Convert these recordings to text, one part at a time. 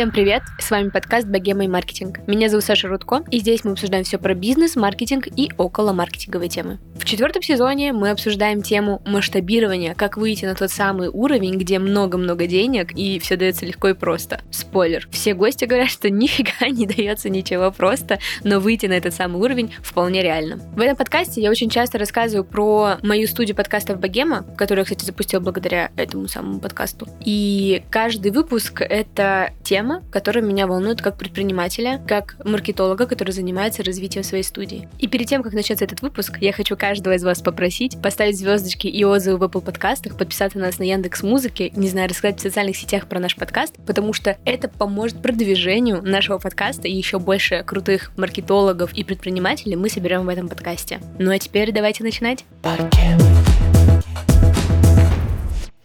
Всем привет! С вами подкаст «Богема и маркетинг». Меня зовут Саша Рудко, и здесь мы обсуждаем все про бизнес, маркетинг и около маркетинговой темы. В четвертом сезоне мы обсуждаем тему масштабирования, как выйти на тот самый уровень, где много-много денег и все дается легко и просто. Спойлер, все гости говорят, что нифига не дается ничего просто, но выйти на этот самый уровень вполне реально. В этом подкасте я очень часто рассказываю про мою студию подкастов «Богема», которую я, кстати, запустила благодаря этому самому подкасту. И каждый выпуск — это тема, тема, которая меня волнует как предпринимателя, как маркетолога, который занимается развитием своей студии. И перед тем, как начнется этот выпуск, я хочу каждого из вас попросить поставить звездочки и отзывы в Apple подкастах, подписаться на нас на Яндекс Музыке, не знаю, рассказать в социальных сетях про наш подкаст, потому что это поможет продвижению нашего подкаста и еще больше крутых маркетологов и предпринимателей мы соберем в этом подкасте. Ну а теперь давайте начинать.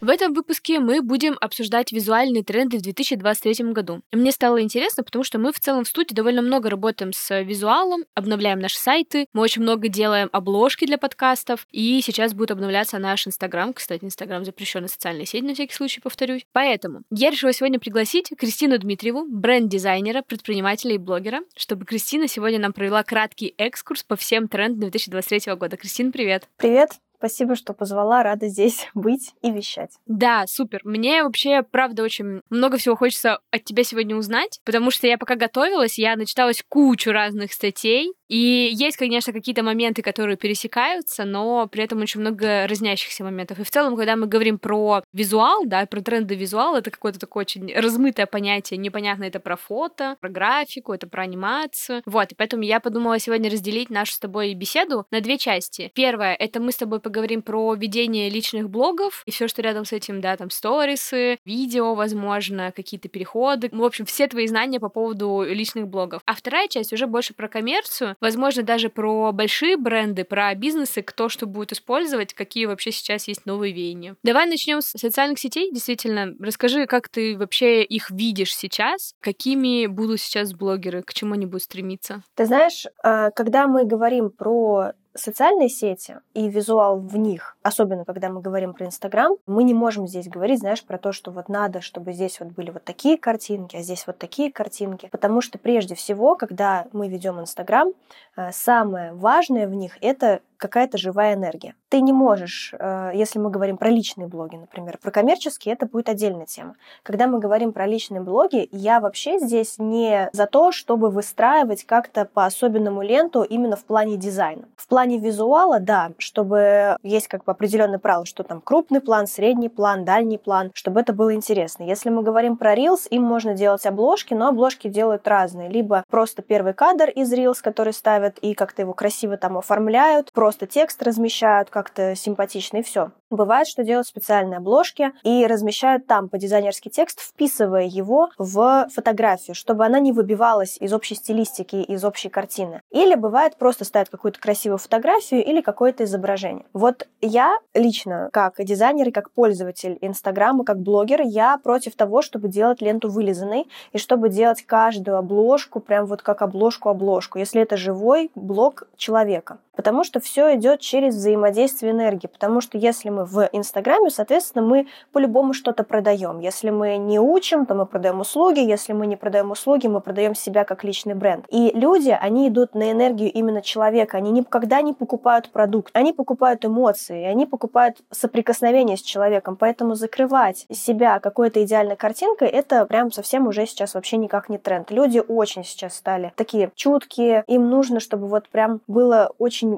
В этом выпуске мы будем обсуждать визуальные тренды в 2023 году. Мне стало интересно, потому что мы в целом в студии довольно много работаем с визуалом, обновляем наши сайты, мы очень много делаем обложки для подкастов, и сейчас будет обновляться наш Инстаграм. Кстати, Инстаграм запрещенная социальная сеть, на всякий случай повторюсь. Поэтому я решила сегодня пригласить Кристину Дмитриеву, бренд-дизайнера, предпринимателя и блогера, чтобы Кристина сегодня нам провела краткий экскурс по всем трендам 2023 года. Кристина, привет! Привет! Спасибо, что позвала, рада здесь быть и вещать. Да, супер. Мне вообще, правда, очень много всего хочется от тебя сегодня узнать, потому что я пока готовилась, я начиталась кучу разных статей, и есть, конечно, какие-то моменты, которые пересекаются, но при этом очень много разнящихся моментов. И в целом, когда мы говорим про визуал, да, про тренды визуала, это какое-то такое очень размытое понятие, непонятно, это про фото, про графику, это про анимацию. Вот, и поэтому я подумала сегодня разделить нашу с тобой беседу на две части. Первое, это мы с тобой поговорим про ведение личных блогов и все, что рядом с этим, да, там сторисы, видео, возможно, какие-то переходы. В общем, все твои знания по поводу личных блогов. А вторая часть уже больше про коммерцию, возможно, даже про большие бренды, про бизнесы, кто что будет использовать, какие вообще сейчас есть новые веяния. Давай начнем с социальных сетей. Действительно, расскажи, как ты вообще их видишь сейчас, какими будут сейчас блогеры, к чему они будут стремиться. Ты знаешь, а, когда мы говорим про социальные сети и визуал в них, особенно когда мы говорим про Инстаграм, мы не можем здесь говорить, знаешь, про то, что вот надо, чтобы здесь вот были вот такие картинки, а здесь вот такие картинки. Потому что прежде всего, когда мы ведем Инстаграм, э, самое важное в них это какая-то живая энергия. Ты не можешь, э, если мы говорим про личные блоги, например, про коммерческие, это будет отдельная тема. Когда мы говорим про личные блоги, я вообще здесь не за то, чтобы выстраивать как-то по особенному ленту именно в плане дизайна. В плане визуала, да, чтобы есть как бы определенный правило, что там крупный план, средний план, дальний план, чтобы это было интересно. Если мы говорим про Reels, им можно делать обложки, но обложки делают разные. Либо просто первый кадр из Reels, который ставят и как-то его красиво там оформляют, просто текст размещают как-то симпатично и все. Бывает, что делают специальные обложки и размещают там по дизайнерский текст, вписывая его в фотографию, чтобы она не выбивалась из общей стилистики, из общей картины. Или бывает просто ставят какую-то красивую фотографию или какое-то изображение. Вот я лично, как дизайнер и как пользователь Инстаграма, как блогер, я против того, чтобы делать ленту вылизанной и чтобы делать каждую обложку прям вот как обложку-обложку, если это живой блог человека. Потому что все идет через взаимодействие энергии. Потому что если мы в Инстаграме, соответственно, мы по-любому что-то продаем. Если мы не учим, то мы продаем услуги. Если мы не продаем услуги, мы продаем себя как личный бренд. И люди, они идут на энергию именно человека. Они никогда не покупают продукт. Они покупают эмоции. Они покупают соприкосновение с человеком. Поэтому закрывать себя какой-то идеальной картинкой, это прям совсем уже сейчас вообще никак не тренд. Люди очень сейчас стали такие чуткие. Им нужно, чтобы вот прям было очень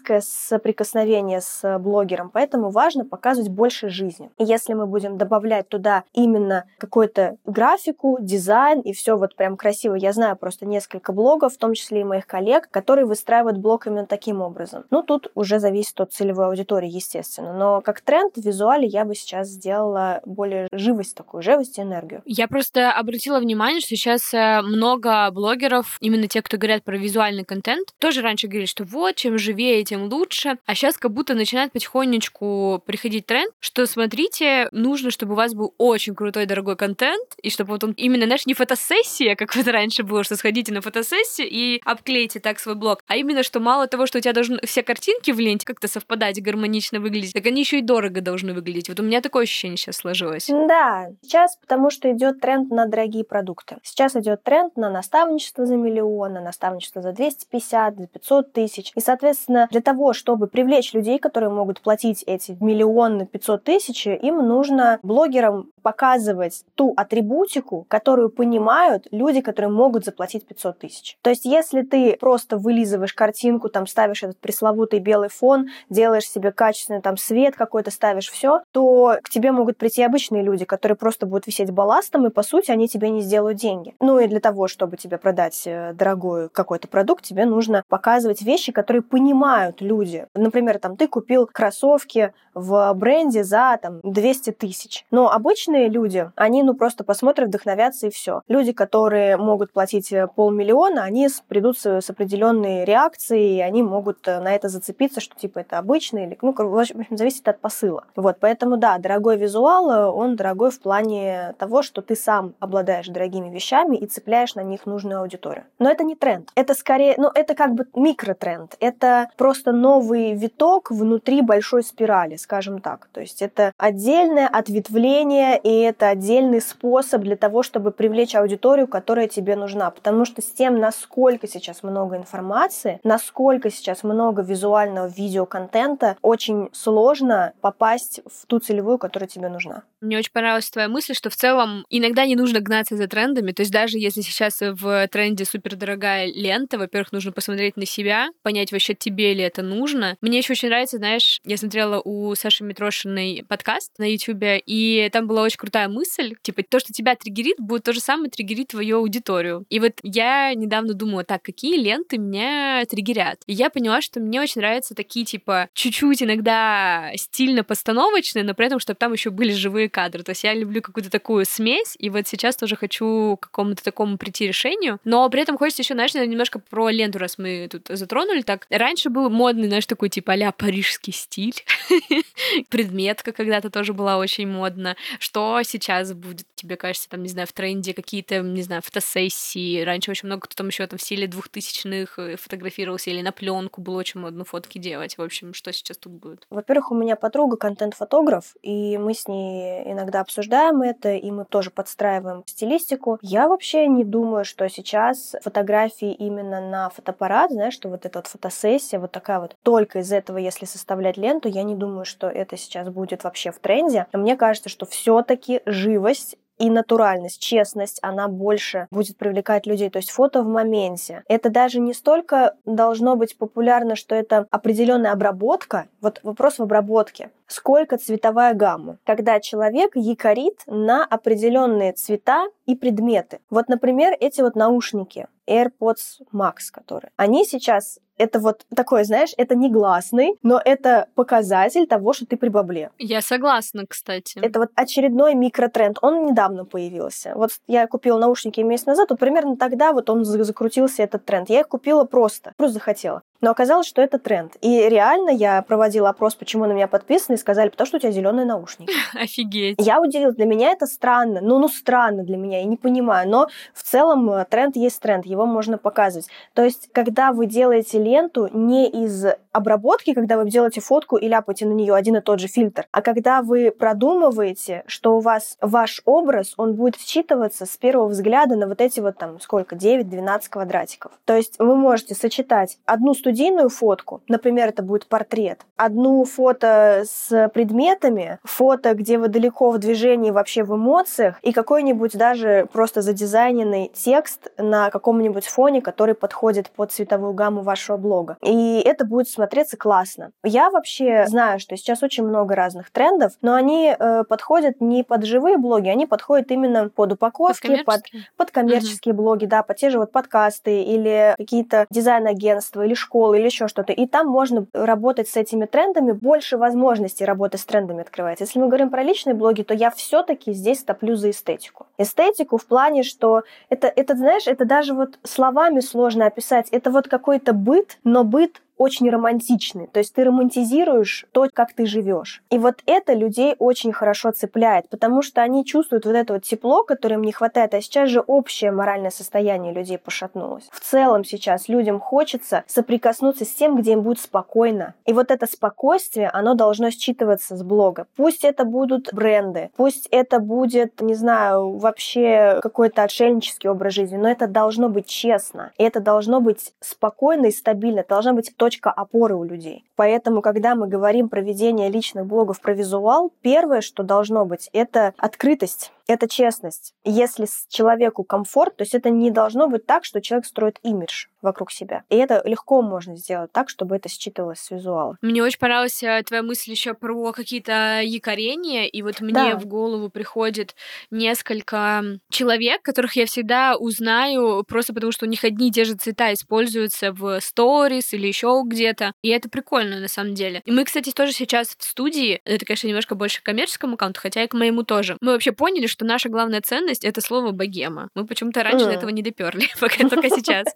близкое соприкосновение с блогером. Поэтому важно показывать больше жизни. И если мы будем добавлять туда именно какую-то графику, дизайн и все вот прям красиво, я знаю просто несколько блогов, в том числе и моих коллег, которые выстраивают блог именно таким образом. Ну, тут уже зависит от целевой аудитории, естественно. Но как тренд в визуале я бы сейчас сделала более живость такую, живость и энергию. Я просто обратила внимание, что сейчас э, много блогеров, именно те, кто говорят про визуальный контент, тоже раньше говорили, что вот, чем живее, тем лучше. А сейчас как будто начинает потихонечку приходить тренд, что смотрите, нужно, чтобы у вас был очень крутой, дорогой контент, и чтобы вот он именно, знаешь, не фотосессия, как вот раньше было, что сходите на фотосессию и обклейте так свой блог, а именно, что мало того, что у тебя должны все картинки в ленте как-то совпадать, гармонично выглядеть, так они еще и дорого должны выглядеть. Вот у меня такое ощущение сейчас сложилось. Да, сейчас потому что идет тренд на дорогие продукты. Сейчас идет тренд на наставничество за миллион, на наставничество за 250, за 500 тысяч. И, соответственно, для того, чтобы привлечь людей, которые могут платить эти миллион на 500 тысяч, им нужно блогерам показывать ту атрибутику, которую понимают люди, которые могут заплатить 500 тысяч. То есть, если ты просто вылизываешь картинку, там ставишь этот пресловутый белый фон, делаешь себе качественный там свет какой-то, ставишь все, то к тебе могут прийти обычные люди, которые просто будут висеть балластом, и по сути они тебе не сделают деньги. Ну и для того, чтобы тебе продать э, дорогой какой-то продукт, тебе нужно показывать вещи, которые понимают люди. Например, там ты купил кроссовки в бренде за там 200 тысяч. Но обычные люди, они ну просто посмотрят, вдохновятся и все. Люди, которые могут платить э, полмиллиона, они придут с, с определенной реакцией, и они могут э, на это зацепиться, что типа это обычно или ну, в общем, зависит от посыла. Вот, поэтому да, дорогой визуал, э, он дорогой в плане того, что ты сам обладаешь дорогими вещами и цепляешь на них нужную аудиторию. Но это не тренд. Это скорее, ну, это как бы микротренд. Это просто новый виток внутри большой спирали, скажем так. То есть это отдельное ответвление, и это отдельный способ для того, чтобы привлечь аудиторию, которая тебе нужна. Потому что с тем, насколько сейчас много информации, насколько сейчас много визуального видеоконтента, очень сложно попасть в ту целевую, которая тебе нужна. Мне очень понравилась твоя мысль, что в целом иногда не нужно гнаться за трендами. То есть даже если сейчас в тренде супердорогая лента, во-первых, нужно посмотреть на себя, понять вообще тебе ли это нужно. Мне еще очень нравится, знаешь, я смотрела у Саши Митрошиной подкаст на Ютубе, и там была очень крутая мысль, типа то, что тебя триггерит, будет то же самое триггерить твою аудиторию. И вот я недавно думала, так, какие ленты меня триггерят? И я поняла, что мне очень нравятся такие, типа, чуть-чуть иногда стильно-постановочные, но при этом, чтобы там еще были живые кадры. То есть я люблю какую-то такую смесь, и вот сейчас тоже хочу к какому-то такому прийти решению. Но при этом хочется еще, знаешь, немножко про ленту, раз мы тут затронули так. Раньше модный, знаешь, такой типа а парижский стиль. Предметка когда-то тоже была очень модна. Что сейчас будет, тебе кажется, там, не знаю, в тренде какие-то, не знаю, фотосессии. Раньше очень много кто там еще там в стиле двухтысячных э, фотографировался или на пленку было очень модно фотки делать. В общем, что сейчас тут будет? Во-первых, у меня подруга контент-фотограф, и мы с ней иногда обсуждаем это, и мы тоже подстраиваем стилистику. Я вообще не думаю, что сейчас фотографии именно на фотоаппарат, знаешь, что вот эта вот фотосессия, вот такая вот, только из этого, если составлять ленту, я не думаю, что это сейчас будет вообще в тренде. Мне кажется, что все-таки живость и натуральность, честность, она больше будет привлекать людей. То есть фото в моменте. Это даже не столько должно быть популярно, что это определенная обработка. Вот вопрос в обработке. Сколько цветовая гамма? Когда человек якорит на определенные цвета и предметы. Вот, например, эти вот наушники AirPods Max, которые. Они сейчас это вот такое, знаешь, это негласный, но это показатель того, что ты при бабле. Я согласна, кстати. Это вот очередной микротренд. Он недавно появился. Вот я купила наушники месяц назад, вот примерно тогда вот он закрутился, этот тренд. Я их купила просто, просто захотела. Но оказалось, что это тренд. И реально я проводила опрос, почему на меня подписаны, и сказали, потому что у тебя зеленые наушники. Офигеть. Я удивилась. Для меня это странно. Ну, ну, странно для меня, я не понимаю. Но в целом э, тренд есть тренд, его можно показывать. То есть, когда вы делаете ленту не из обработки, когда вы делаете фотку и ляпаете на нее один и тот же фильтр, а когда вы продумываете, что у вас ваш образ, он будет считываться с первого взгляда на вот эти вот там сколько, 9-12 квадратиков. То есть вы можете сочетать одну студию студийную фотку, например, это будет портрет, одну фото с предметами, фото, где вы далеко в движении, вообще в эмоциях, и какой-нибудь даже просто задизайненный текст на каком-нибудь фоне, который подходит под цветовую гамму вашего блога. И это будет смотреться классно. Я вообще знаю, что сейчас очень много разных трендов, но они э, подходят не под живые блоги, они подходят именно под упаковки, под, под коммерческие угу. блоги, да, под те же вот подкасты или какие-то дизайн-агентства или школы школы или еще что-то. И там можно работать с этими трендами, больше возможностей работы с трендами открывается. Если мы говорим про личные блоги, то я все-таки здесь топлю за эстетику. Эстетику в плане, что это, это, знаешь, это даже вот словами сложно описать. Это вот какой-то быт, но быт очень романтичный. То есть ты романтизируешь то, как ты живешь. И вот это людей очень хорошо цепляет, потому что они чувствуют вот это вот тепло, которое им не хватает. А сейчас же общее моральное состояние людей пошатнулось. В целом сейчас людям хочется соприкоснуться с тем, где им будет спокойно. И вот это спокойствие, оно должно считываться с блога. Пусть это будут бренды, пусть это будет, не знаю, вообще какой-то отшельнический образ жизни, но это должно быть честно. И это должно быть спокойно и стабильно. Это должна быть точка опоры у людей. Поэтому, когда мы говорим про ведение личных блогов, про визуал, первое, что должно быть, это открытость это честность. Если человеку комфорт, то есть это не должно быть так, что человек строит имидж вокруг себя. И это легко можно сделать так, чтобы это считывалось с визуала. Мне очень понравилась э, твоя мысль еще про какие-то якорения, и вот мне да. в голову приходит несколько человек, которых я всегда узнаю просто потому, что у них одни и те же цвета используются в сторис или еще где-то, и это прикольно на самом деле. И мы, кстати, тоже сейчас в студии, это, конечно, немножко больше к коммерческому аккаунту, хотя и к моему тоже. Мы вообще поняли, что наша главная ценность — это слово «богема». Мы почему-то раньше mm. этого не доперли, пока только сейчас.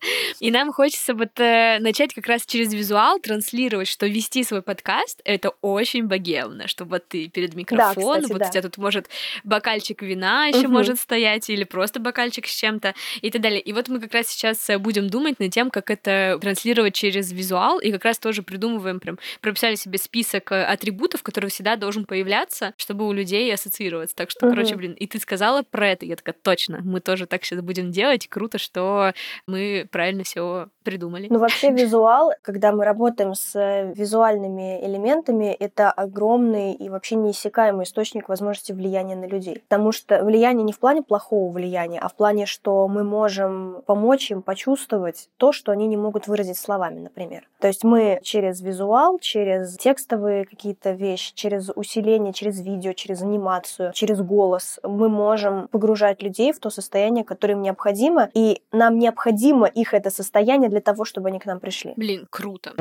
И нам хочется вот э, начать как раз через визуал транслировать, что вести свой подкаст — это очень богемно, что вот ты перед микрофоном, да, кстати, вот да. у тебя тут может бокальчик вина еще угу. может стоять, или просто бокальчик с чем-то, и так далее. И вот мы как раз сейчас э, будем думать над тем, как это транслировать через визуал, и как раз тоже придумываем, прям прописали себе список э, атрибутов, которые всегда должен появляться, чтобы у людей ассоциироваться. Так что, угу. короче, блин, и ты сказала про это, я такая, точно, мы тоже так сейчас будем делать, круто, что мы правильно все jo придумали. Ну, вообще визуал, когда мы работаем с э, визуальными элементами, это огромный и вообще неиссякаемый источник возможности влияния на людей. Потому что влияние не в плане плохого влияния, а в плане, что мы можем помочь им почувствовать то, что они не могут выразить словами, например. То есть мы через визуал, через текстовые какие-то вещи, через усиление, через видео, через анимацию, через голос, мы можем погружать людей в то состояние, которое им необходимо, и нам необходимо их это состояние для того, чтобы они к нам пришли. Блин, круто.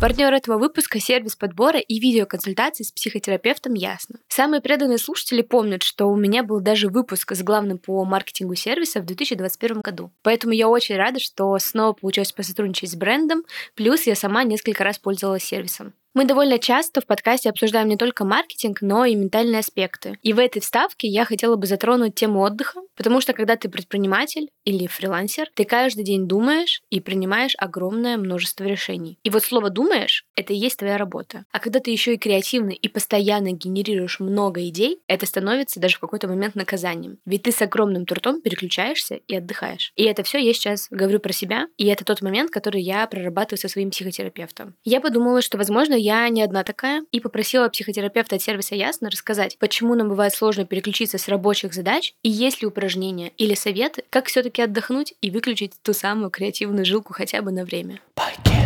Партнер этого выпуска – сервис подбора и видеоконсультаций с психотерапевтом Ясно. Самые преданные слушатели помнят, что у меня был даже выпуск с главным по маркетингу сервиса в 2021 году. Поэтому я очень рада, что снова получилось посотрудничать с брендом, плюс я сама несколько раз пользовалась сервисом. Мы довольно часто в подкасте обсуждаем не только маркетинг, но и ментальные аспекты. И в этой вставке я хотела бы затронуть тему отдыха, потому что когда ты предприниматель или фрилансер, ты каждый день думаешь и принимаешь огромное множество решений. И вот слово «думаешь» — это и есть твоя работа. А когда ты еще и креативный и постоянно генерируешь много идей, это становится даже в какой-то момент наказанием. Ведь ты с огромным трудом переключаешься и отдыхаешь. И это все я сейчас говорю про себя, и это тот момент, который я прорабатываю со своим психотерапевтом. Я подумала, что, возможно, я не одна такая, и попросила психотерапевта от сервиса Ясно рассказать, почему нам бывает сложно переключиться с рабочих задач, и есть ли упражнения или советы, как все-таки отдохнуть и выключить ту самую креативную жилку хотя бы на время. Podcast.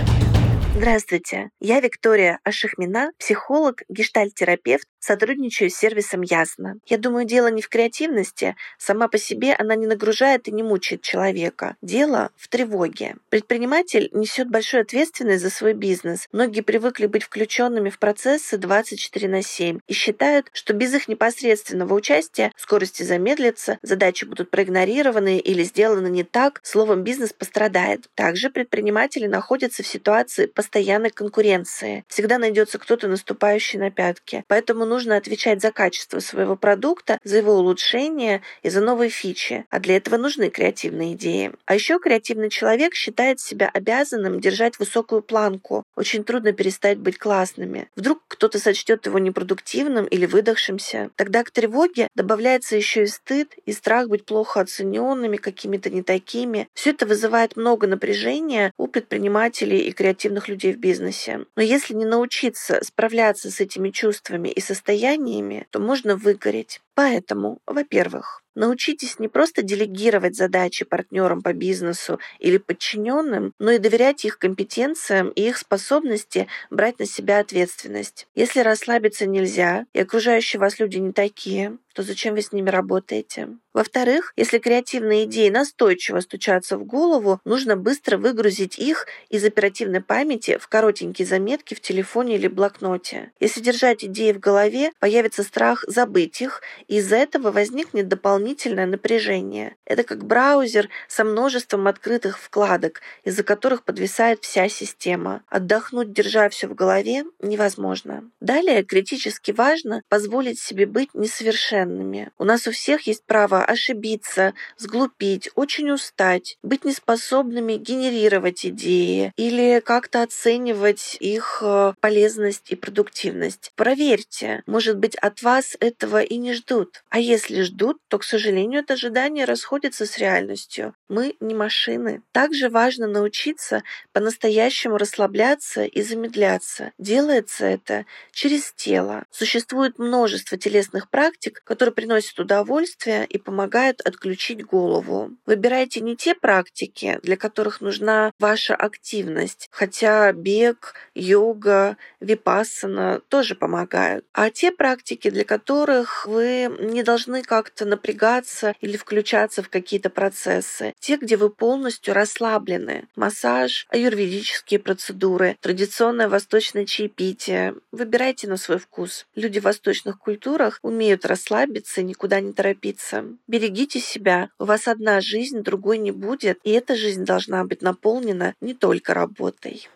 Здравствуйте, я Виктория Ашихмина, психолог, гештальтерапевт, сотрудничаю с сервисом Ясно. Я думаю, дело не в креативности, сама по себе она не нагружает и не мучает человека. Дело в тревоге. Предприниматель несет большую ответственность за свой бизнес. Многие привыкли быть включенными в процессы 24 на 7 и считают, что без их непосредственного участия скорости замедлятся, задачи будут проигнорированы или сделаны не так, словом, бизнес пострадает. Также предприниматели находятся в ситуации постоянной конкуренции. Всегда найдется кто-то, наступающий на пятки. Поэтому нужно отвечать за качество своего продукта, за его улучшение и за новые фичи. А для этого нужны креативные идеи. А еще креативный человек считает себя обязанным держать высокую планку. Очень трудно перестать быть классными. Вдруг кто-то сочтет его непродуктивным или выдохшимся. Тогда к тревоге добавляется еще и стыд и страх быть плохо оцененными, какими-то не такими. Все это вызывает много напряжения у предпринимателей и креативных людей людей в бизнесе. Но если не научиться справляться с этими чувствами и состояниями, то можно выгореть. Поэтому, во-первых, научитесь не просто делегировать задачи партнерам по бизнесу или подчиненным, но и доверять их компетенциям и их способности брать на себя ответственность. Если расслабиться нельзя, и окружающие вас люди не такие, то зачем вы с ними работаете? Во-вторых, если креативные идеи настойчиво стучатся в голову, нужно быстро выгрузить их из оперативной памяти в коротенькие заметки в телефоне или блокноте. Если держать идеи в голове, появится страх забыть их из-за этого возникнет дополнительное напряжение. Это как браузер со множеством открытых вкладок, из-за которых подвисает вся система. Отдохнуть, держа все в голове, невозможно. Далее критически важно позволить себе быть несовершенными. У нас у всех есть право ошибиться, сглупить, очень устать, быть неспособными генерировать идеи или как-то оценивать их э, полезность и продуктивность. Проверьте, может быть, от вас этого и не ждут. А если ждут, то, к сожалению, это ожидание расходится с реальностью. Мы не машины. Также важно научиться по-настоящему расслабляться и замедляться. Делается это через тело. Существует множество телесных практик, которые приносят удовольствие и помогают отключить голову. Выбирайте не те практики, для которых нужна ваша активность, хотя бег, йога, випассана тоже помогают, а те практики, для которых вы не должны как-то напрягаться или включаться в какие-то процессы. Те, где вы полностью расслаблены. Массаж, аюрведические процедуры, традиционное восточное чаепитие. Выбирайте на свой вкус. Люди в восточных культурах умеют расслабиться и никуда не торопиться. Берегите себя. У вас одна жизнь, другой не будет, и эта жизнь должна быть наполнена не только работой.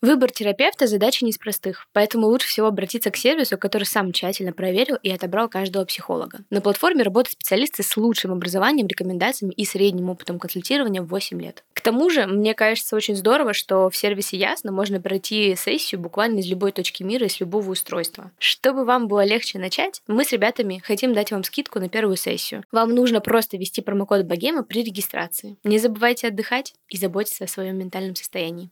Выбор терапевта – задача не из простых, поэтому лучше всего обратиться к сервису, который сам тщательно проверил и отобрал каждого психолога. На платформе работают специалисты с лучшим образованием, рекомендациями и средним опытом консультирования в 8 лет. К тому же, мне кажется очень здорово, что в сервисе Ясно можно пройти сессию буквально из любой точки мира, из любого устройства. Чтобы вам было легче начать, мы с ребятами хотим дать вам скидку на первую сессию. Вам нужно просто ввести промокод Богема при регистрации. Не забывайте отдыхать и заботиться о своем ментальном состоянии.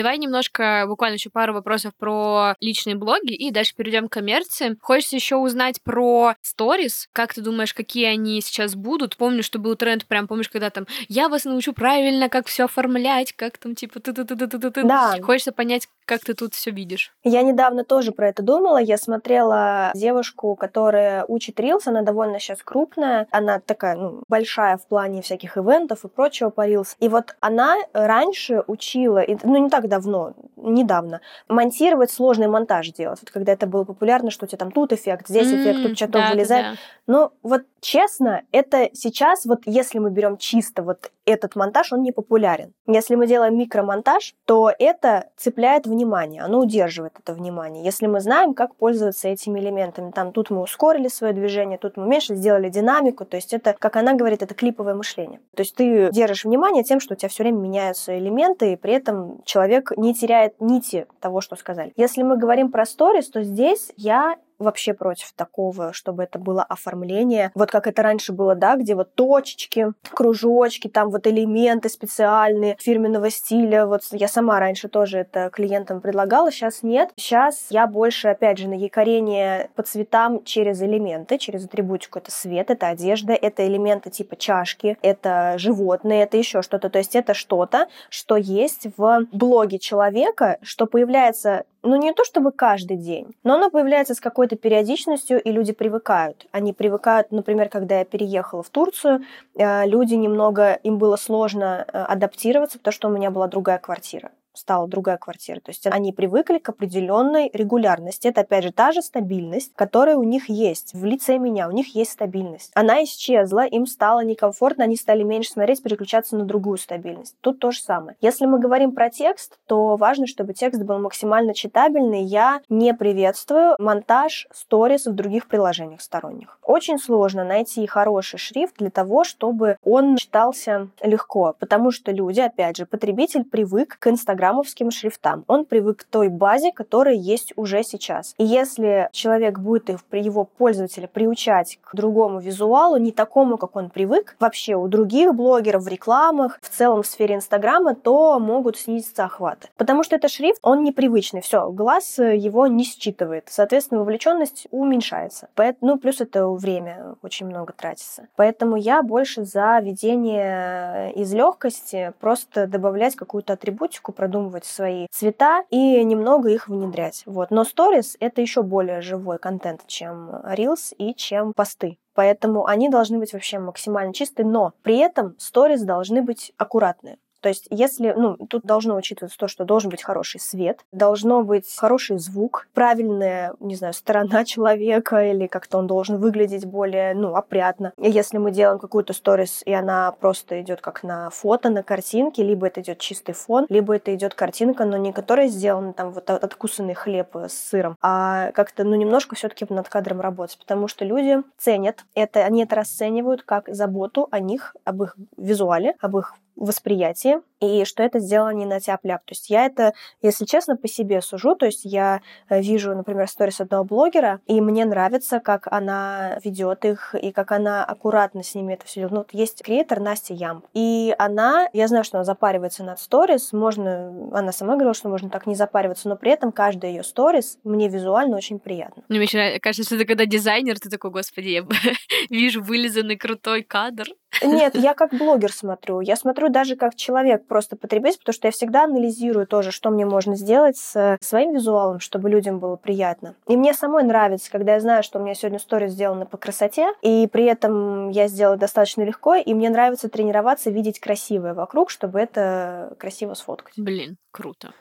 Давай немножко, буквально еще пару вопросов про личные блоги, и дальше перейдем к коммерции. Хочется еще узнать про сторис. Как ты думаешь, какие они сейчас будут? Помню, что был тренд, прям помнишь, когда там я вас научу правильно, как все оформлять, как там типа ты ты ты ты ты ты Да. Хочется понять, как ты тут все видишь. Я недавно тоже про это думала. Я смотрела девушку, которая учит Reels. Она довольно сейчас крупная. Она такая, ну, большая в плане всяких ивентов и прочего по Reels. И вот она раньше учила, ну, не так давно, недавно, монтировать сложный монтаж делать. Вот когда это было популярно, что у тебя там тут эффект, здесь эффект, тут что-то да, вылезает. Да, да. Но вот честно, это сейчас, вот если мы берем чисто вот этот монтаж, он не популярен. Если мы делаем микромонтаж, то это цепляет внимание, оно удерживает это внимание. Если мы знаем, как пользоваться этими элементами, там тут мы ускорили свое движение, тут мы меньше сделали динамику, то есть это, как она говорит, это клиповое мышление. То есть ты держишь внимание тем, что у тебя все время меняются элементы, и при этом человек не теряет нити того, что сказали. Если мы говорим про сторис, то здесь я вообще против такого, чтобы это было оформление. Вот как это раньше было, да, где вот точечки, кружочки, там вот элементы специальные фирменного стиля. Вот я сама раньше тоже это клиентам предлагала, сейчас нет. Сейчас я больше, опять же, на якорение по цветам через элементы, через атрибутику. Это свет, это одежда, это элементы типа чашки, это животные, это еще что-то. То есть это что-то, что есть в блоге человека, что появляется ну не то чтобы каждый день, но оно появляется с какой-то периодичностью, и люди привыкают. Они привыкают, например, когда я переехала в Турцию, э, люди немного, им было сложно э, адаптироваться, потому что у меня была другая квартира стала другая квартира. То есть они привыкли к определенной регулярности. Это, опять же, та же стабильность, которая у них есть. В лице меня у них есть стабильность. Она исчезла, им стало некомфортно, они стали меньше смотреть, переключаться на другую стабильность. Тут то же самое. Если мы говорим про текст, то важно, чтобы текст был максимально читабельный. Я не приветствую монтаж сторис в других приложениях сторонних. Очень сложно найти хороший шрифт для того, чтобы он читался легко, потому что люди, опять же, потребитель привык к Инстаграму инстаграмовским шрифтам. Он привык к той базе, которая есть уже сейчас. И если человек будет его пользователя приучать к другому визуалу, не такому, как он привык, вообще у других блогеров в рекламах, в целом в сфере Инстаграма, то могут снизиться охваты. Потому что это шрифт, он непривычный, все, глаз его не считывает. Соответственно, вовлеченность уменьшается. Поэтому, ну, плюс это время очень много тратится. Поэтому я больше за введение из легкости, просто добавлять какую-то атрибутику, продумывать свои цвета и немного их внедрять. Вот. Но Stories — это еще более живой контент, чем Reels и чем посты. Поэтому они должны быть вообще максимально чистые, но при этом Stories должны быть аккуратные. То есть, если, ну, тут должно учитываться то, что должен быть хороший свет, должно быть хороший звук, правильная, не знаю, сторона человека или как-то он должен выглядеть более, ну, опрятно. Если мы делаем какую-то сторис, и она просто идет как на фото, на картинке, либо это идет чистый фон, либо это идет картинка, но не которая сделана там вот откусанный хлеб с сыром, а как-то, ну, немножко все-таки над кадром работать, потому что люди ценят это, они это расценивают как заботу о них, об их визуале, об их восприятии, и что это сделано не на тяп-ляп. То есть я это, если честно, по себе сужу. То есть я э, вижу, например, сторис одного блогера, и мне нравится, как она ведет их, и как она аккуратно с ними это все делает. Ну, вот есть креатор Настя Ям. И она, я знаю, что она запаривается над сторис, можно, она сама говорила, что можно так не запариваться, но при этом каждая ее сторис мне визуально очень приятно. Ну, мне кажется, что ты когда дизайнер, ты такой, господи, я вижу вылизанный крутой кадр. Нет, я как блогер смотрю. Я смотрю даже как человек, просто потребитель, потому что я всегда анализирую тоже, что мне можно сделать с своим визуалом, чтобы людям было приятно. И мне самой нравится, когда я знаю, что у меня сегодня сторис сделаны по красоте, и при этом я сделала достаточно легко, и мне нравится тренироваться, видеть красивое вокруг, чтобы это красиво сфоткать. Блин, круто.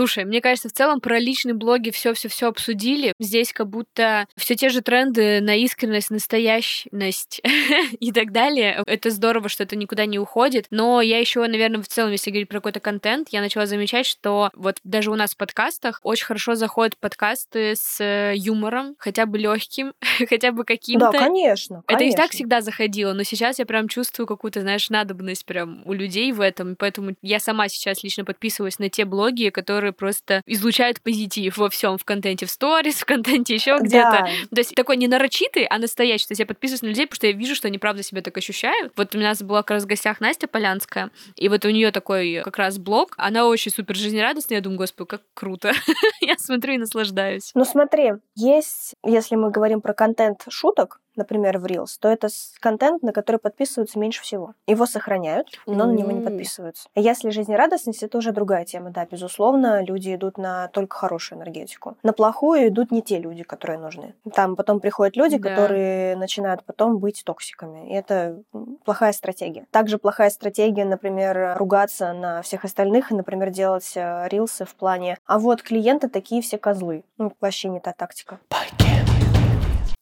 Слушай, мне кажется, в целом про личные блоги все-все-все обсудили. Здесь как будто все те же тренды на искренность, настоящность и так далее. Это здорово, что это никуда не уходит. Но я еще, наверное, в целом, если говорить про какой-то контент, я начала замечать, что вот даже у нас в подкастах очень хорошо заходят подкасты с э, юмором, хотя бы легким, хотя бы каким-то. Да, конечно, конечно. Это и так всегда заходило, но сейчас я прям чувствую какую-то, знаешь, надобность прям у людей в этом, поэтому я сама сейчас лично подписываюсь на те блоги, которые которые просто излучают позитив во всем в контенте, в сторис, в контенте еще где-то. Да. То есть такой не нарочитый, а настоящий. То есть я подписываюсь на людей, потому что я вижу, что они правда себя так ощущают. Вот у нас была как раз в гостях Настя Полянская, и вот у нее такой как раз блог. Она очень супер жизнерадостная. Я думаю, господи, как круто. я смотрю и наслаждаюсь. Ну смотри, есть, если мы говорим про контент шуток, например, в Reels, то это контент, на который подписываются меньше всего. Его сохраняют, но на него не подписываются. Если жизнерадостность, это уже другая тема, да, безусловно, люди идут на только хорошую энергетику. На плохую идут не те люди, которые нужны. Там потом приходят люди, да. которые начинают потом быть токсиками. И это плохая стратегия. Также плохая стратегия, например, ругаться на всех остальных и, например, делать э, рилсы в плане «а вот клиенты такие все козлы». Ну, вообще не та тактика.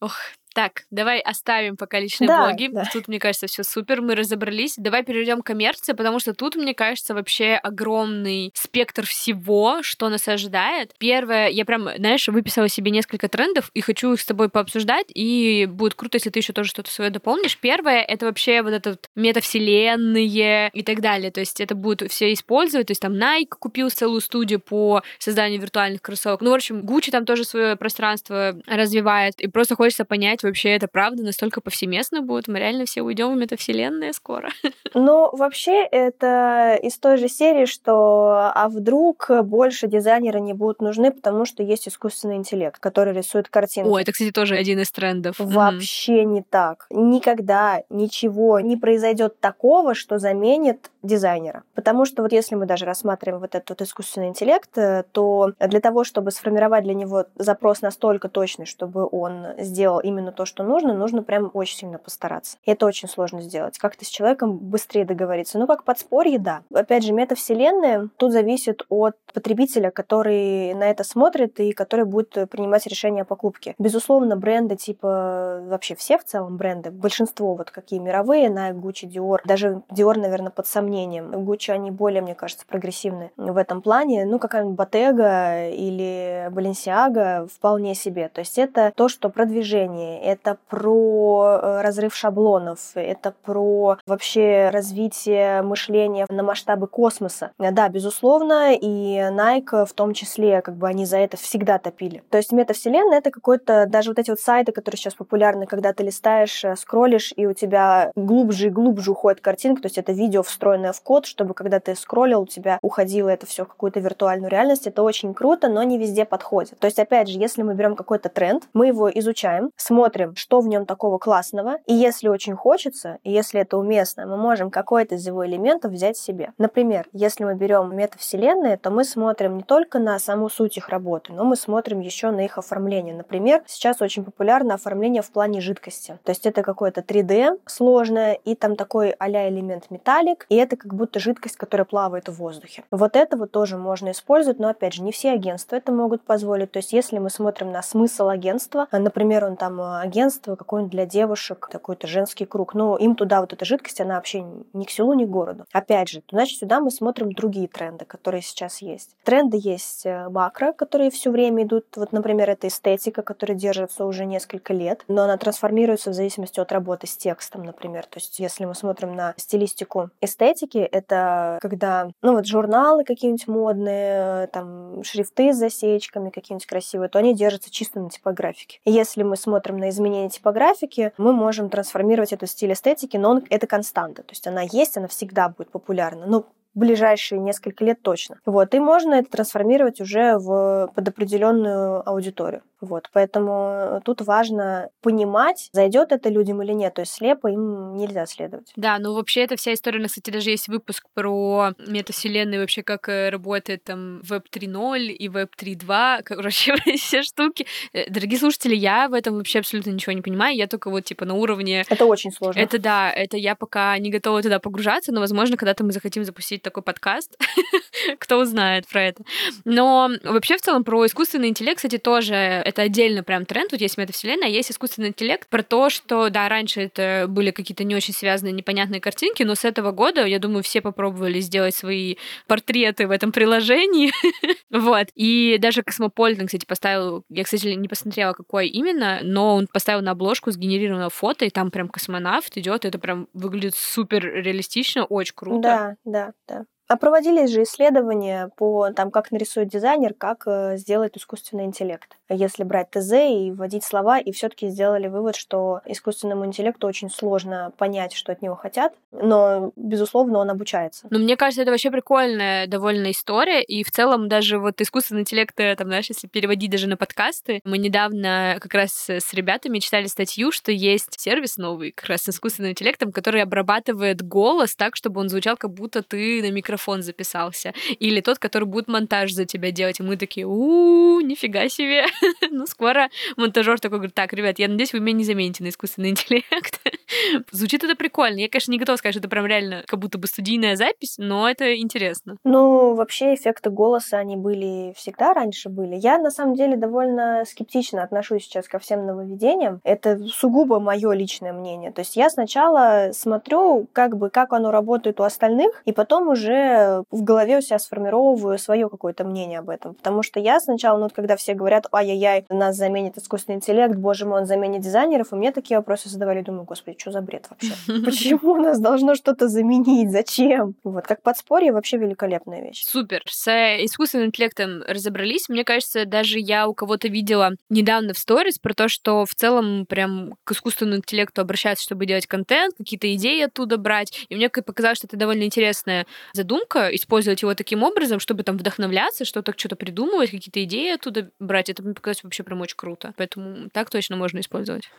Ох, так, давай оставим пока личные да, блоги. Да. Тут, мне кажется, все супер, мы разобрались. Давай перейдем к коммерции, потому что тут, мне кажется, вообще огромный спектр всего, что нас ожидает. Первое, я прям, знаешь, выписала себе несколько трендов и хочу их с тобой пообсуждать, и будет круто, если ты еще тоже что-то свое дополнишь. Первое, это вообще вот этот метавселенные и так далее. То есть это будут все использовать. То есть там Nike купил целую студию по созданию виртуальных кроссовок. Ну, в общем, Gucci там тоже свое пространство развивает. И просто хочется понять, вообще это правда настолько повсеместно будет? Мы реально все уйдем в метавселенные скоро? Ну, вообще, это из той же серии, что а вдруг больше дизайнеры не будут нужны, потому что есть искусственный интеллект, который рисует картинки. О, это, кстати, тоже один из трендов. Вообще mm. не так. Никогда ничего не произойдет такого, что заменит дизайнера. Потому что вот если мы даже рассматриваем вот этот вот искусственный интеллект, э, то для того, чтобы сформировать для него запрос настолько точный, чтобы он сделал именно то, что нужно, нужно прям очень сильно постараться. И это очень сложно сделать. Как-то с человеком быстрее договориться. Ну, как подспорье, да. Опять же, метавселенная тут зависит от потребителя, который на это смотрит и который будет принимать решение о покупке. Безусловно, бренды типа вообще все в целом бренды, большинство вот какие мировые, Nike, Gucci, Dior, даже Dior, наверное, под сомнением. Gucci, они более, мне кажется, прогрессивны в этом плане. Ну, какая-нибудь Bottega или Balenciaga вполне себе. То есть это то, что продвижение, это про э, разрыв шаблонов, это про вообще развитие мышления на масштабы космоса. Да, безусловно, и Nike в том числе, как бы они за это всегда топили. То есть метавселенная это какой-то, даже вот эти вот сайты, которые сейчас популярны, когда ты листаешь, э, скроллишь, и у тебя глубже и глубже уходит картинка, то есть это видео встроенное в код, чтобы когда ты скроллил, у тебя уходило это все в какую-то виртуальную реальность. Это очень круто, но не везде подходит. То есть, опять же, если мы берем какой-то тренд, мы его изучаем, смотрим, смотрим, что в нем такого классного, и если очень хочется, и если это уместно, мы можем какой-то из его элементов взять себе. Например, если мы берем метавселенные, то мы смотрим не только на саму суть их работы, но мы смотрим еще на их оформление. Например, сейчас очень популярно оформление в плане жидкости. То есть это какое-то 3D сложное, и там такой а элемент металлик, и это как будто жидкость, которая плавает в воздухе. Вот это вот тоже можно использовать, но опять же, не все агентства это могут позволить. То есть если мы смотрим на смысл агентства, например, он там э, агентство какое-нибудь для девушек, какой-то женский круг, но им туда вот эта жидкость, она вообще ни к селу, ни к городу. Опять же, значит, сюда мы смотрим другие тренды, которые сейчас есть. Тренды есть э, макро, которые все время идут. Вот, например, это эстетика, которая держится уже несколько лет, но она трансформируется в зависимости от работы с текстом, например. То есть если мы смотрим на стилистику эстетики, это когда, ну вот журналы какие-нибудь модные, там шрифты с засечками какие-нибудь красивые, то они держатся чисто на типографике. Если мы смотрим на изменение типографики, мы можем трансформировать эту стиль эстетики, но он, это константа. То есть она есть, она всегда будет популярна. Ну, ближайшие несколько лет точно. Вот, и можно это трансформировать уже в, под определенную аудиторию. Вот, поэтому тут важно понимать, зайдет это людям или нет. То есть слепо им нельзя следовать. Да, ну вообще эта вся история, кстати, даже есть выпуск про метавселенные, вообще как э, работает там Web 3.0 и Web 3.2, короче, все штуки. Э, дорогие слушатели, я в этом вообще абсолютно ничего не понимаю, я только вот типа на уровне... Это очень сложно. Это да, это я пока не готова туда погружаться, но, возможно, когда-то мы захотим запустить такой подкаст, кто узнает про это. Но вообще в целом про искусственный интеллект, кстати, тоже это отдельно прям тренд, вот есть метавселенная, а есть искусственный интеллект про то, что, да, раньше это были какие-то не очень связанные, непонятные картинки, но с этого года, я думаю, все попробовали сделать свои портреты в этом приложении, вот, и даже Космополитен, кстати, поставил, я, кстати, не посмотрела, какой именно, но он поставил на обложку сгенерированное фото, и там прям космонавт идет, это прям выглядит супер реалистично, очень круто. Да, да, да. А проводились же исследования по там, как нарисует дизайнер, как э, сделать искусственный интеллект. Если брать ТЗ и вводить слова, и все-таки сделали вывод, что искусственному интеллекту очень сложно понять, что от него хотят, но, безусловно, он обучается. Ну, мне кажется, это вообще прикольная довольно история, и в целом даже вот искусственный интеллект, э, там, знаешь, если переводить даже на подкасты, мы недавно как раз с ребятами читали статью, что есть сервис новый, как раз с искусственным интеллектом, который обрабатывает голос так, чтобы он звучал, как будто ты на микрофоне микрофон записался. Или тот, который будет монтаж за тебя делать. И мы такие, у нифига себе. ну, скоро монтажер такой говорит, так, ребят, я надеюсь, вы меня не замените на искусственный интеллект. Звучит это прикольно. Я, конечно, не готова сказать, что это прям реально как будто бы студийная запись, но это интересно. Ну, вообще эффекты голоса, они были всегда раньше были. Я, на самом деле, довольно скептично отношусь сейчас ко всем нововведениям. Это сугубо мое личное мнение. То есть я сначала смотрю, как бы, как оно работает у остальных, и потом уже в голове у себя сформировываю свое какое-то мнение об этом. Потому что я сначала, ну, когда все говорят, ай-яй-яй, нас заменит искусственный интеллект, боже мой, он заменит дизайнеров, и мне такие вопросы задавали, думаю, господи, что за бред вообще? Почему нас должно что-то заменить? Зачем? Вот, как подспорье вообще великолепная вещь. Супер. С искусственным интеллектом разобрались. Мне кажется, даже я у кого-то видела недавно в сторис про то, что в целом прям к искусственному интеллекту обращаются, чтобы делать контент, какие-то идеи оттуда брать. И мне показалось, что это довольно интересная задумка, использовать его таким образом, чтобы там вдохновляться, что-то что-то придумывать, какие-то идеи оттуда брать. Это мне показалось вообще прям очень круто. Поэтому так точно можно использовать.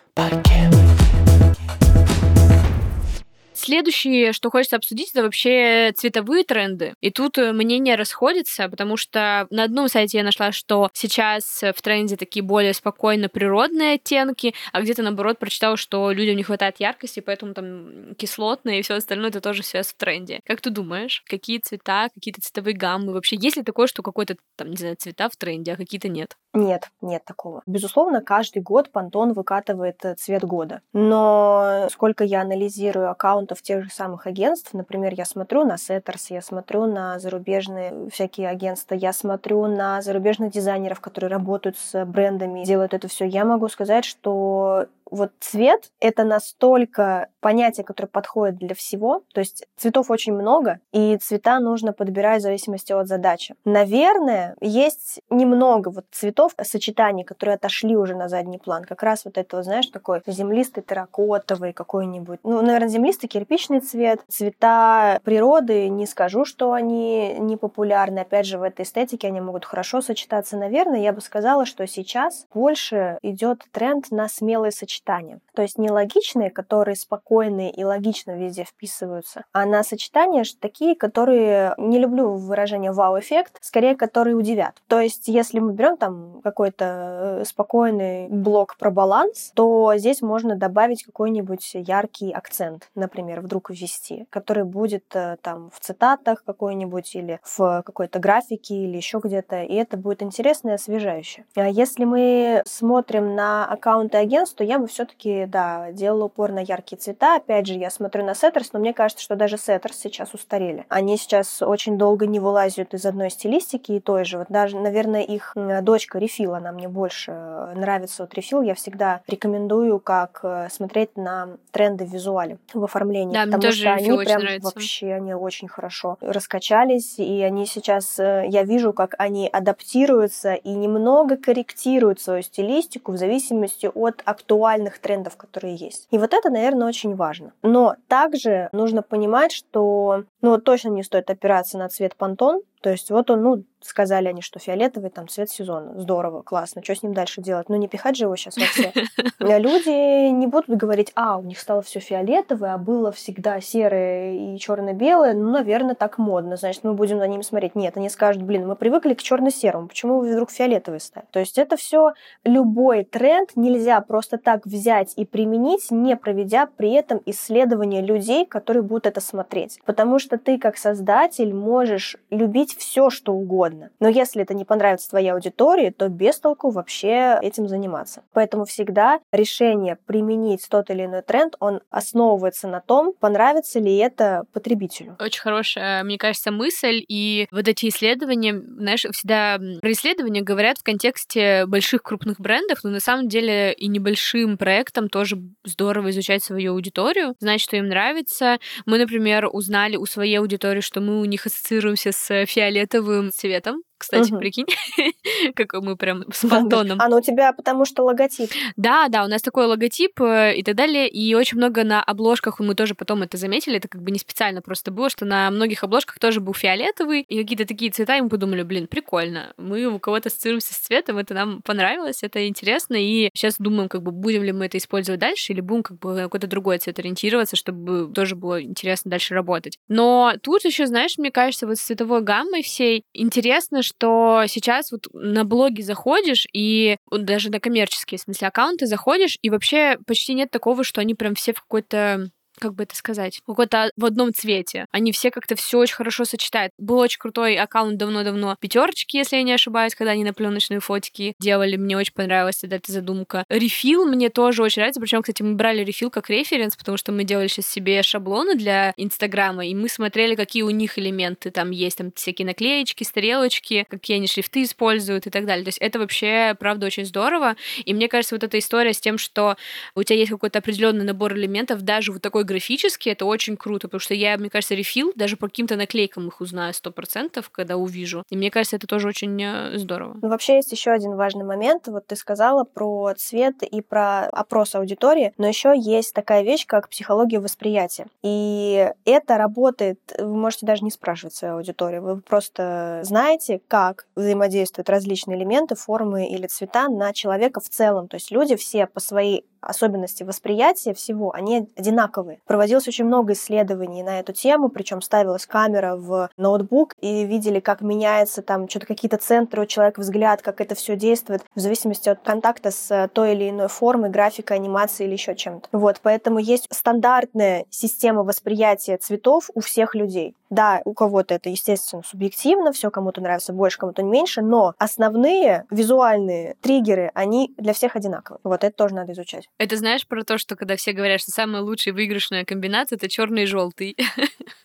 Следующее, что хочется обсудить, это вообще цветовые тренды. И тут э, мнения расходятся, потому что на одном сайте я нашла, что сейчас в тренде такие более спокойно природные оттенки, а где-то наоборот прочитала, что людям не хватает яркости, поэтому там кислотные и все остальное это тоже сейчас в тренде. Как ты думаешь, какие цвета, какие-то цветовые гаммы? Вообще, есть ли такое, что какой-то там, не знаю, цвета в тренде, а какие-то нет? Нет, нет такого. Безусловно, каждый год Пантон выкатывает э, цвет года. Но сколько я анализирую аккаунтов тех же самых агентств, например, я смотрю на Setters, я смотрю на зарубежные всякие агентства, я смотрю на зарубежных дизайнеров, которые работают с брендами, делают это все, я могу сказать, что вот цвет — это настолько понятие, которое подходит для всего. То есть цветов очень много, и цвета нужно подбирать в зависимости от задачи. Наверное, есть немного вот цветов, сочетаний, которые отошли уже на задний план. Как раз вот это, знаешь, такой землистый терракотовый какой-нибудь. Ну, наверное, землистый кирпичный цвет. Цвета природы, не скажу, что они не популярны. Опять же, в этой эстетике они могут хорошо сочетаться. Наверное, я бы сказала, что сейчас больше идет тренд на смелые сочетания. То есть не логичные, которые спокойные и логично везде вписываются, а на сочетания такие, которые, не люблю выражение вау-эффект, скорее, которые удивят. То есть если мы берем там какой-то э, спокойный блок про баланс, то здесь можно добавить какой-нибудь яркий акцент, например, вдруг ввести, который будет э, там в цитатах какой-нибудь или в какой-то графике или еще где-то, и это будет интересно и освежающе. А если мы смотрим на аккаунты агентств, то я бы все-таки, да, делала упор на яркие цвета. Опять же, я смотрю на Setters, но мне кажется, что даже Setters сейчас устарели. Они сейчас очень долго не вылазят из одной стилистики и той же. Вот даже, наверное, их дочка Refill, она мне больше нравится. Вот Refill я всегда рекомендую как э, смотреть на тренды в визуале, в оформлении. Да, потому что они прям нравится. вообще, они очень хорошо раскачались, и они сейчас, э, я вижу, как они адаптируются и немного корректируют свою стилистику в зависимости от актуальных трендов, которые есть. И вот это, наверное, очень важно. Но также нужно понимать, что ну, точно не стоит опираться на цвет Pantone, то есть вот он, ну, сказали они, что фиолетовый там цвет сезона. Здорово, классно. Что с ним дальше делать? Ну, не пихать же его сейчас во все. Люди не будут говорить, а, у них стало все фиолетовое, а было всегда серое и черно-белое. Ну, наверное, так модно. Значит, мы будем за ними смотреть. Нет, они скажут, блин, мы привыкли к черно-серому. Почему вы вдруг фиолетовый стали? То есть это все любой тренд нельзя просто так взять и применить, не проведя при этом исследование людей, которые будут это смотреть. Потому что ты, как создатель, можешь любить все, что угодно. Но если это не понравится твоей аудитории, то без толку вообще этим заниматься. Поэтому всегда решение применить тот или иной тренд, он основывается на том, понравится ли это потребителю. Очень хорошая, мне кажется, мысль. И вот эти исследования, знаешь, всегда про исследования говорят в контексте больших крупных брендов, но на самом деле и небольшим проектам тоже здорово изучать свою аудиторию, знать, что им нравится. Мы, например, узнали у своей аудитории, что мы у них ассоциируемся с фиолетовым цветом кстати, угу. прикинь, как мы прям с понтоном. А, ну у тебя потому что логотип. Да, да, у нас такой логотип э, и так далее, и очень много на обложках, мы тоже потом это заметили, это как бы не специально просто было, что на многих обложках тоже был фиолетовый, и какие-то такие цвета, и мы подумали, блин, прикольно, мы у кого-то ассоциируемся с цветом, это нам понравилось, это интересно, и сейчас думаем, как бы, будем ли мы это использовать дальше, или будем как бы какой-то другой цвет ориентироваться, чтобы тоже было интересно дальше работать. Но тут еще, знаешь, мне кажется, вот с цветовой гаммой всей интересно, что сейчас вот на блоги заходишь, и даже на коммерческие, в смысле, аккаунты заходишь, и вообще почти нет такого, что они прям все в какой-то как бы это сказать, какой-то в одном цвете. Они все как-то все очень хорошо сочетают. Был очень крутой аккаунт давно-давно пятерочки, если я не ошибаюсь, когда они на пленочные фотики делали. Мне очень понравилась эта, эта задумка. Рефил мне тоже очень нравится. Причем, кстати, мы брали рефил как референс, потому что мы делали сейчас себе шаблоны для Инстаграма, и мы смотрели, какие у них элементы там есть, там всякие наклеечки, стрелочки, какие они шрифты используют и так далее. То есть это вообще, правда, очень здорово. И мне кажется, вот эта история с тем, что у тебя есть какой-то определенный набор элементов, даже вот такой графически это очень круто, потому что я, мне кажется, рефил, даже по каким-то наклейкам их узнаю сто процентов, когда увижу. И мне кажется, это тоже очень э, здорово. Ну, вообще есть еще один важный момент. Вот ты сказала про цвет и про опрос аудитории, но еще есть такая вещь, как психология восприятия. И это работает, вы можете даже не спрашивать свою аудиторию, вы просто знаете, как взаимодействуют различные элементы, формы или цвета на человека в целом. То есть люди все по своей особенности восприятия всего, они одинаковые. Проводилось очень много исследований на эту тему, причем ставилась камера в ноутбук и видели, как меняется там что-то какие-то центры у человека, взгляд, как это все действует в зависимости от контакта с той или иной формой, графикой, анимации или еще чем-то. Вот, поэтому есть стандартная система восприятия цветов у всех людей. Да, у кого-то это, естественно, субъективно, все кому-то нравится больше, кому-то меньше, но основные визуальные триггеры, они для всех одинаковые. Вот это тоже надо изучать. Это знаешь про то, что когда все говорят, что самая лучшая выигрышная комбинация это черный и желтый.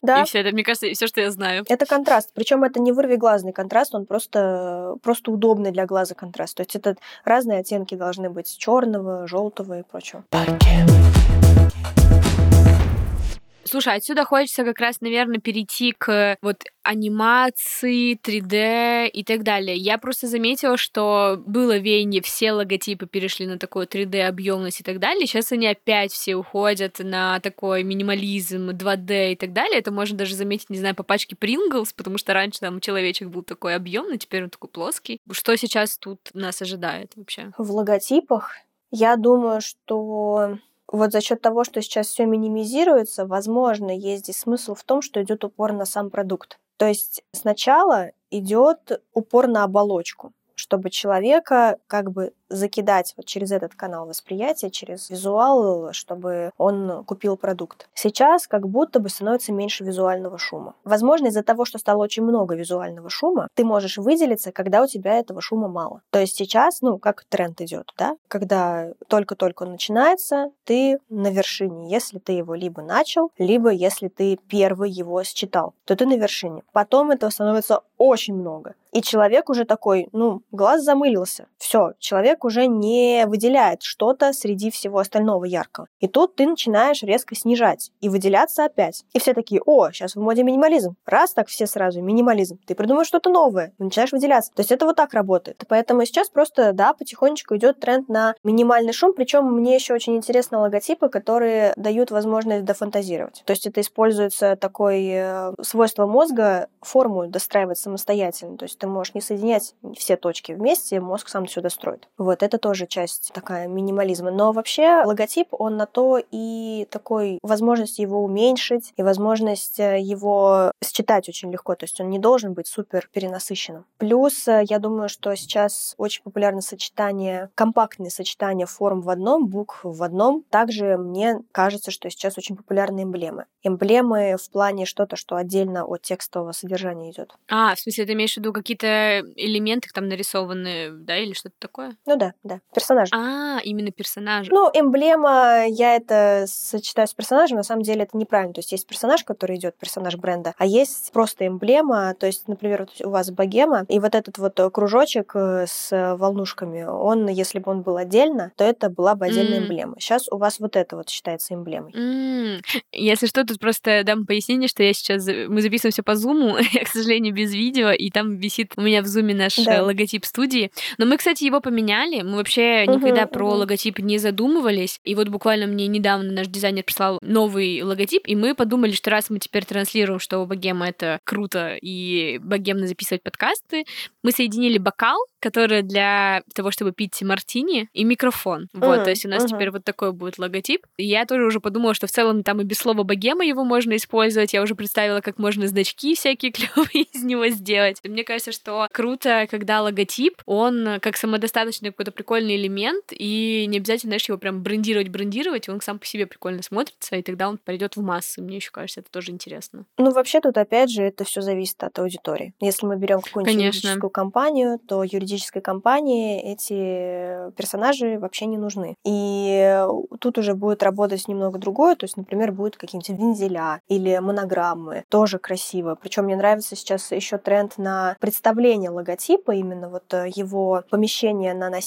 Да. И все это, мне кажется, все, что я знаю. Это контраст. Причем это не вырвиглазный контраст, он просто, просто удобный для глаза контраст. То есть это разные оттенки должны быть черного, желтого и прочего. Слушай, отсюда хочется как раз, наверное, перейти к вот анимации, 3D и так далее. Я просто заметила, что было веяние, все логотипы перешли на такую 3D объемность и так далее. Сейчас они опять все уходят на такой минимализм, 2D и так далее. Это можно даже заметить, не знаю, по пачке Pringles, потому что раньше там человечек был такой объемный, теперь он такой плоский. Что сейчас тут нас ожидает вообще? В логотипах Я думаю, что вот за счет того, что сейчас все минимизируется, возможно, есть здесь смысл в том, что идет упор на сам продукт. То есть сначала идет упор на оболочку чтобы человека как бы закидать вот через этот канал восприятия, через визуал, чтобы он купил продукт. Сейчас как будто бы становится меньше визуального шума. Возможно, из-за того, что стало очень много визуального шума, ты можешь выделиться, когда у тебя этого шума мало. То есть сейчас, ну, как тренд идет, да, когда только-только начинается, ты на вершине. Если ты его либо начал, либо если ты первый его считал, то ты на вершине. Потом этого становится очень много. И человек уже такой, ну, глаз замылился. Все, человек уже не выделяет что-то среди всего остального яркого. И тут ты начинаешь резко снижать и выделяться опять. И все такие, о, сейчас в моде минимализм. Раз так все сразу, минимализм. Ты придумаешь что-то новое, начинаешь выделяться. То есть это вот так работает. Поэтому сейчас просто, да, потихонечку идет тренд на минимальный шум. Причем мне еще очень интересны логотипы, которые дают возможность дофантазировать. То есть это используется такое э, свойство мозга форму достраивать самостоятельно. То есть ты можешь не соединять все точки вместе, мозг сам все достроит. Вот это тоже часть такая минимализма. Но вообще логотип, он на то и такой возможность его уменьшить, и возможность э, его считать очень легко. То есть он не должен быть супер перенасыщенным. Плюс э, я думаю, что сейчас очень популярно сочетание, компактные сочетания форм в одном, букв в одном. Также мне кажется, что сейчас очень популярны эмблемы. Эмблемы в плане что-то, что отдельно от текстового содержания идет. А, в смысле, ты имеешь в виду какие-то элементы там нарисованы, да, или что-то такое? Ну да, да, персонаж. А, именно персонажи. Ну, эмблема, я это сочетаю с персонажем, на самом деле это неправильно. То есть есть персонаж, который идет, персонаж бренда, а есть просто эмблема, то есть, например, вот у вас богема, и вот этот вот кружочек э, с волнушками, он, если бы он был отдельно, то это была бы отдельная mm. эмблема. Сейчас у вас вот это вот считается эмблемой. Mm. Если что, тут просто дам пояснение, что я сейчас... Мы записываем все по зуму, я, к сожалению, без видео, и там висит у меня в зуме наш да. логотип студии. Но мы, кстати, его поменяли. Мы вообще угу, никогда угу. про логотип не задумывались. И вот буквально мне недавно наш дизайнер прислал новый логотип, и мы подумали, что раз мы теперь транслируем, что богема это круто и богемно записывать подкасты, мы соединили бокал, который для того, чтобы пить мартини, и микрофон. Mm-hmm. Вот, то есть у нас теперь вот такой будет логотип. И я тоже уже подумала, что в целом там и без слова богема его можно использовать. Я уже представила, как можно значки всякие клевые из него сделать. И мне кажется, что круто, когда логотип, он как самодостаточный какой-то прикольный элемент, и не обязательно, знаешь, его прям брендировать, брендировать, он сам по себе прикольно смотрится, и тогда он пойдет в массы. Мне еще кажется, это тоже интересно. Ну, вообще тут, опять же, это все зависит от аудитории. Если мы берем какую-нибудь юридическую компанию, то юридической компании эти персонажи вообще не нужны. И тут уже будет работать немного другое, то есть, например, будут какие-нибудь вензеля или монограммы, тоже красиво. Причем мне нравится сейчас еще тренд на представление логотипа, именно вот э, его помещение на носителе,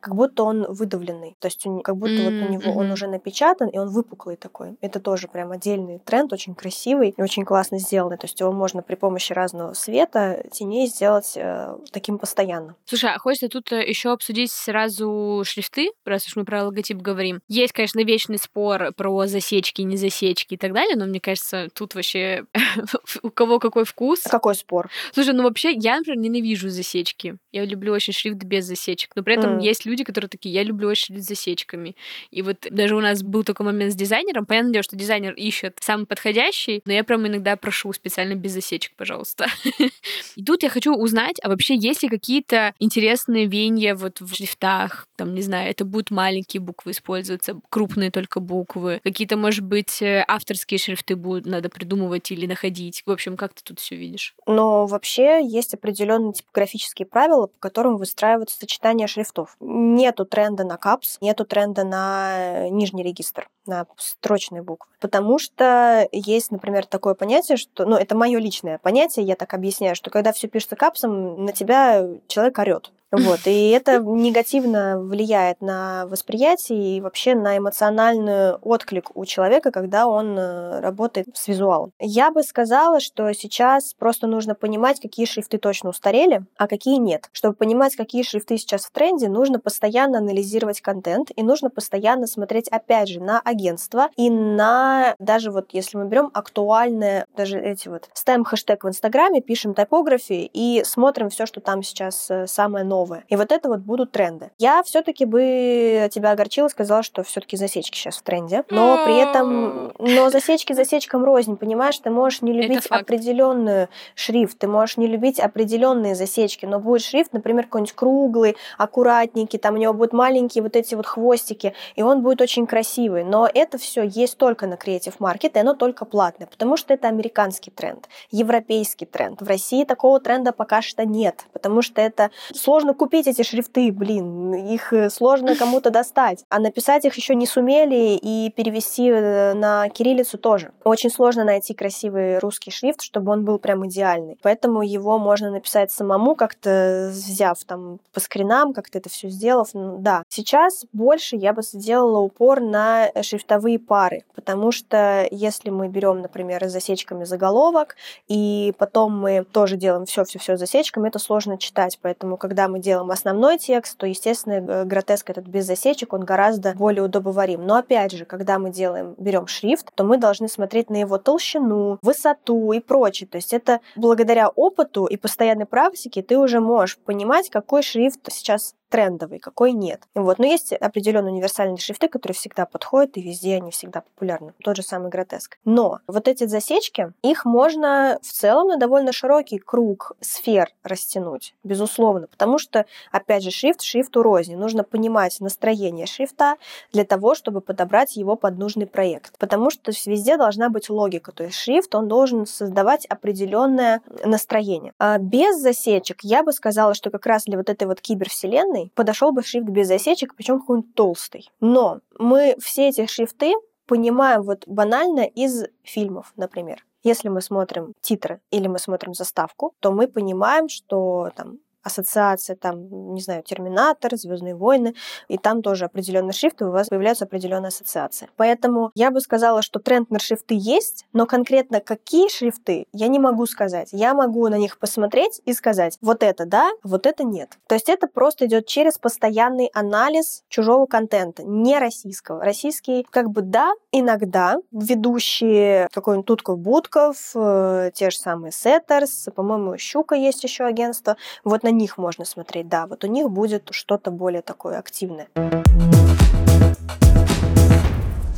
как будто он выдавленный. То есть как будто mm-hmm. вот у него он уже напечатан, и он выпуклый такой. Это тоже прям отдельный тренд, очень красивый и очень классно сделанный. То есть его можно при помощи разного света, теней сделать э, таким постоянно. Слушай, а хочется тут э, еще обсудить сразу шрифты, раз уж мы про логотип говорим. Есть, конечно, вечный спор про засечки, не засечки и так далее, но мне кажется, тут вообще у кого какой вкус. Какой спор? Слушай, ну вообще я, например, ненавижу засечки. Я люблю очень шрифт без засечек. Но при этом mm. есть люди, которые такие, я люблю шрифт с засечками. И вот даже у нас был такой момент с дизайнером. Понятное дело, что дизайнер ищет самый подходящий, но я прям иногда прошу специально без засечек, пожалуйста. И тут я хочу узнать, а вообще есть ли какие-то интересные венья вот в шрифтах, там, не знаю, это будут маленькие буквы использоваться, крупные только буквы, какие-то, может быть, э, авторские шрифты будут надо придумывать или находить. В общем, как ты тут все видишь? Но вообще есть определенные типографические правила, по которым выстраиваются сочетания шрифтов. Нету тренда на капс, нету тренда на нижний регистр, на строчные буквы. Потому что есть, например, такое понятие, что, ну, это мое личное понятие, я так объясняю, что когда все пишется капсом, на тебя человек орет. Вот, и это негативно влияет на восприятие и вообще на эмоциональный отклик у человека, когда он э, работает с визуалом. Я бы сказала, что сейчас просто нужно понимать, какие шрифты точно устарели, а какие нет. Чтобы понимать, какие шрифты сейчас в тренде, нужно постоянно анализировать контент и нужно постоянно смотреть, опять же, на агентство и на даже вот если мы берем актуальные, даже эти вот, ставим хэштег в Инстаграме, пишем типографии и смотрим все, что там сейчас э, самое новое новое. И вот это вот будут тренды. Я все-таки бы тебя огорчила, сказала, что все-таки засечки сейчас в тренде, но при этом, но засечки засечкам рознь, понимаешь, ты можешь не любить определенную шрифт, ты можешь не любить определенные засечки, но будет шрифт, например, какой-нибудь круглый, аккуратненький, там у него будут маленькие вот эти вот хвостики, и он будет очень красивый. Но это все есть только на Creative Market, и оно только платное, потому что это американский тренд, европейский тренд. В России такого тренда пока что нет, потому что это сложно купить эти шрифты, блин, их э, сложно кому-то достать. А написать их еще не сумели и перевести э, на кириллицу тоже. Очень сложно найти красивый русский шрифт, чтобы он был прям идеальный. Поэтому его можно написать самому, как-то взяв там по скринам, как-то это все сделав. Да, сейчас больше я бы сделала упор на шрифтовые пары, потому что если мы берем, например, засечками заголовок, и потом мы тоже делаем все-все-все засечками, это сложно читать. Поэтому, когда мы делаем основной текст, то, естественно, гротеск этот без засечек, он гораздо более удобоварим. Но опять же, когда мы делаем, берем шрифт, то мы должны смотреть на его толщину, высоту и прочее. То есть это благодаря опыту и постоянной практике ты уже можешь понимать, какой шрифт сейчас трендовый, какой нет. Вот. Но есть определенные универсальные шрифты, которые всегда подходят, и везде они всегда популярны. Тот же самый гротеск. Но вот эти засечки, их можно в целом на довольно широкий круг сфер растянуть, безусловно, потому что, опять же, шрифт шрифту рознь. Нужно понимать настроение шрифта для того, чтобы подобрать его под нужный проект. Потому что везде должна быть логика, то есть шрифт, он должен создавать определенное настроение. А без засечек я бы сказала, что как раз для вот этой вот кибервселенной длинный, подошел бы шрифт без засечек, причем какой-нибудь толстый. Но мы все эти шрифты понимаем вот банально из фильмов, например. Если мы смотрим титры или мы смотрим заставку, то мы понимаем, что там ассоциация, там, не знаю, Терминатор, Звездные войны, и там тоже определенный шрифт, и у вас появляются определенные ассоциации. Поэтому я бы сказала, что тренд на шрифты есть, но конкретно какие шрифты, я не могу сказать. Я могу на них посмотреть и сказать, вот это да, вот это нет. То есть это просто идет через постоянный анализ чужого контента, не российского. Российский, как бы да, иногда ведущие какой-нибудь Tutkovbudkov, э, те же самые Setters, по-моему, Щука есть еще агентство, вот на них можно смотреть, да, вот у них будет что-то более такое активное.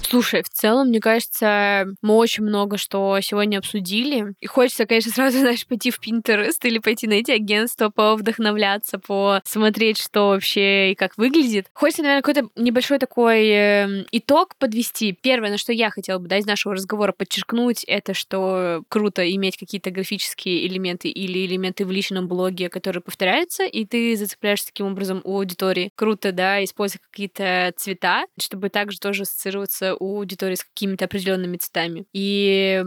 Слушай, в целом, мне кажется, мы очень много что сегодня обсудили. И хочется, конечно, сразу, знаешь, пойти в Pinterest или пойти на эти агентства, повдохновляться, посмотреть, что вообще и как выглядит. Хочется, наверное, какой-то небольшой такой э, итог подвести. Первое, на что я хотела бы, из нашего разговора подчеркнуть, это что круто иметь какие-то графические элементы или элементы в личном блоге, которые повторяются, и ты зацепляешься таким образом у аудитории. Круто, да, использовать какие-то цвета, чтобы также тоже ассоциироваться у аудитории с какими-то определенными цветами. И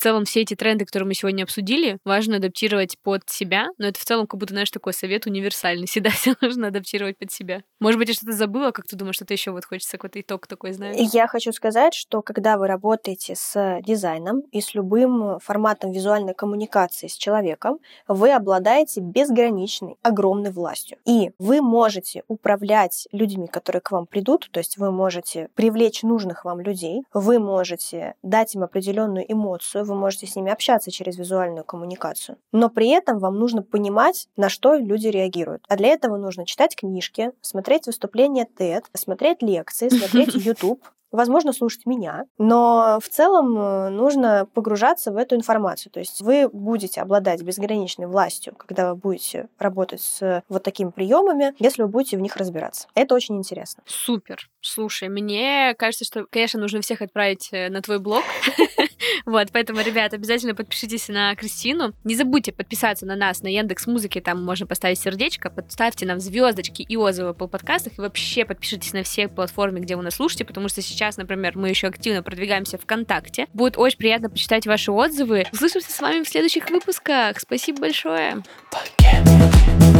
целом все эти тренды, которые мы сегодня обсудили, важно адаптировать под себя, но это в целом как будто, знаешь, такой совет универсальный. Всегда все нужно адаптировать под себя. Может быть, я что-то забыла, как ты думаешь, что-то еще вот хочется какой-то итог такой, знаешь? Я хочу сказать, что когда вы работаете с дизайном и с любым форматом визуальной коммуникации с человеком, вы обладаете безграничной, огромной властью. И вы можете управлять людьми, которые к вам придут, то есть вы можете привлечь нужных вам людей, вы можете дать им определенную эмоцию, вы можете с ними общаться через визуальную коммуникацию. Но при этом вам нужно понимать, на что люди реагируют. А для этого нужно читать книжки, смотреть выступления TED, смотреть лекции, смотреть YouTube, возможно, слушать меня, но в целом э, нужно погружаться в эту информацию. То есть вы будете обладать безграничной властью, когда вы будете работать с вот такими приемами, если вы будете в них разбираться. Это очень интересно. Супер. Слушай, мне кажется, что, конечно, нужно всех отправить э, на твой блог. Вот, поэтому, ребят, обязательно подпишитесь на Кристину. Не забудьте подписаться на нас на Яндекс Музыке, там можно поставить сердечко, подставьте нам звездочки и отзывы по подкастах, и вообще подпишитесь на все платформы, где вы нас слушаете, потому что сейчас например, мы еще активно продвигаемся ВКонтакте. Будет очень приятно почитать ваши отзывы. Услышимся с вами в следующих выпусках. Спасибо большое. Пока.